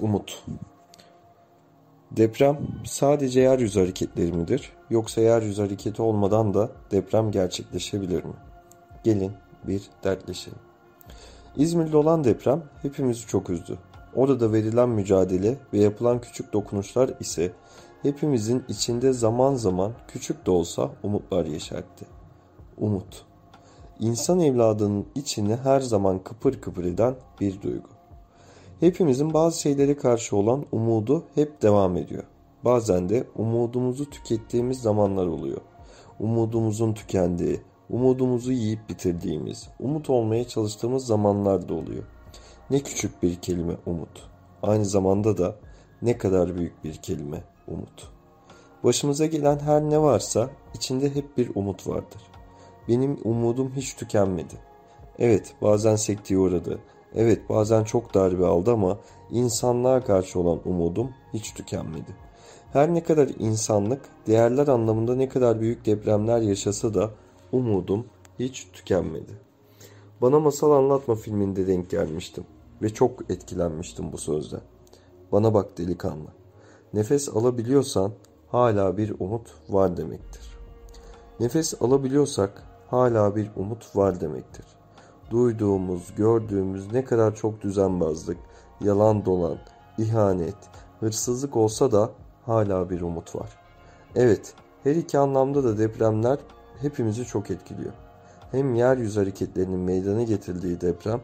Umut Deprem sadece yeryüzü hareketleri midir? Yoksa yeryüzü hareketi olmadan da deprem gerçekleşebilir mi? Gelin bir dertleşelim. İzmir'de olan deprem hepimizi çok üzdü. Orada verilen mücadele ve yapılan küçük dokunuşlar ise hepimizin içinde zaman zaman küçük de olsa umutlar yeşertti. Umut. İnsan evladının içini her zaman kıpır kıpır eden bir duygu. Hepimizin bazı şeylere karşı olan umudu hep devam ediyor. Bazen de umudumuzu tükettiğimiz zamanlar oluyor. Umudumuzun tükendiği, umudumuzu yiyip bitirdiğimiz, umut olmaya çalıştığımız zamanlar da oluyor. Ne küçük bir kelime umut. Aynı zamanda da ne kadar büyük bir kelime umut. Başımıza gelen her ne varsa içinde hep bir umut vardır. Benim umudum hiç tükenmedi. Evet bazen sekteye uğradı. Evet bazen çok darbe aldı ama insanlığa karşı olan umudum hiç tükenmedi. Her ne kadar insanlık değerler anlamında ne kadar büyük depremler yaşasa da umudum hiç tükenmedi. Bana masal anlatma filminde denk gelmiştim ve çok etkilenmiştim bu sözden. Bana bak delikanlı. Nefes alabiliyorsan hala bir umut var demektir. Nefes alabiliyorsak hala bir umut var demektir. Duyduğumuz, gördüğümüz ne kadar çok düzenbazlık, yalan dolan, ihanet, hırsızlık olsa da hala bir umut var. Evet, her iki anlamda da depremler hepimizi çok etkiliyor. Hem yeryüzü hareketlerinin meydana getirdiği deprem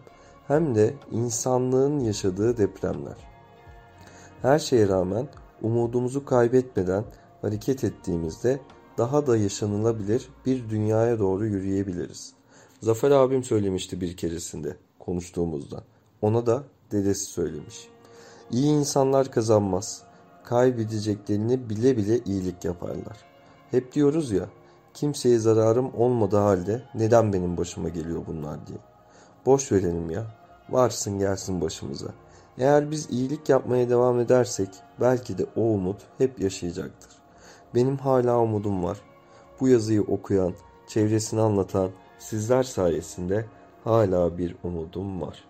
hem de insanlığın yaşadığı depremler. Her şeye rağmen umudumuzu kaybetmeden hareket ettiğimizde daha da yaşanılabilir bir dünyaya doğru yürüyebiliriz. Zafer abim söylemişti bir keresinde konuştuğumuzda. Ona da dedesi söylemiş. İyi insanlar kazanmaz. Kaybedeceklerini bile bile iyilik yaparlar. Hep diyoruz ya, kimseye zararım olmadığı halde neden benim başıma geliyor bunlar diye. Boş verelim ya. Varsın gelsin başımıza. Eğer biz iyilik yapmaya devam edersek belki de o umut hep yaşayacaktır. Benim hala umudum var. Bu yazıyı okuyan, çevresini anlatan sizler sayesinde hala bir umudum var.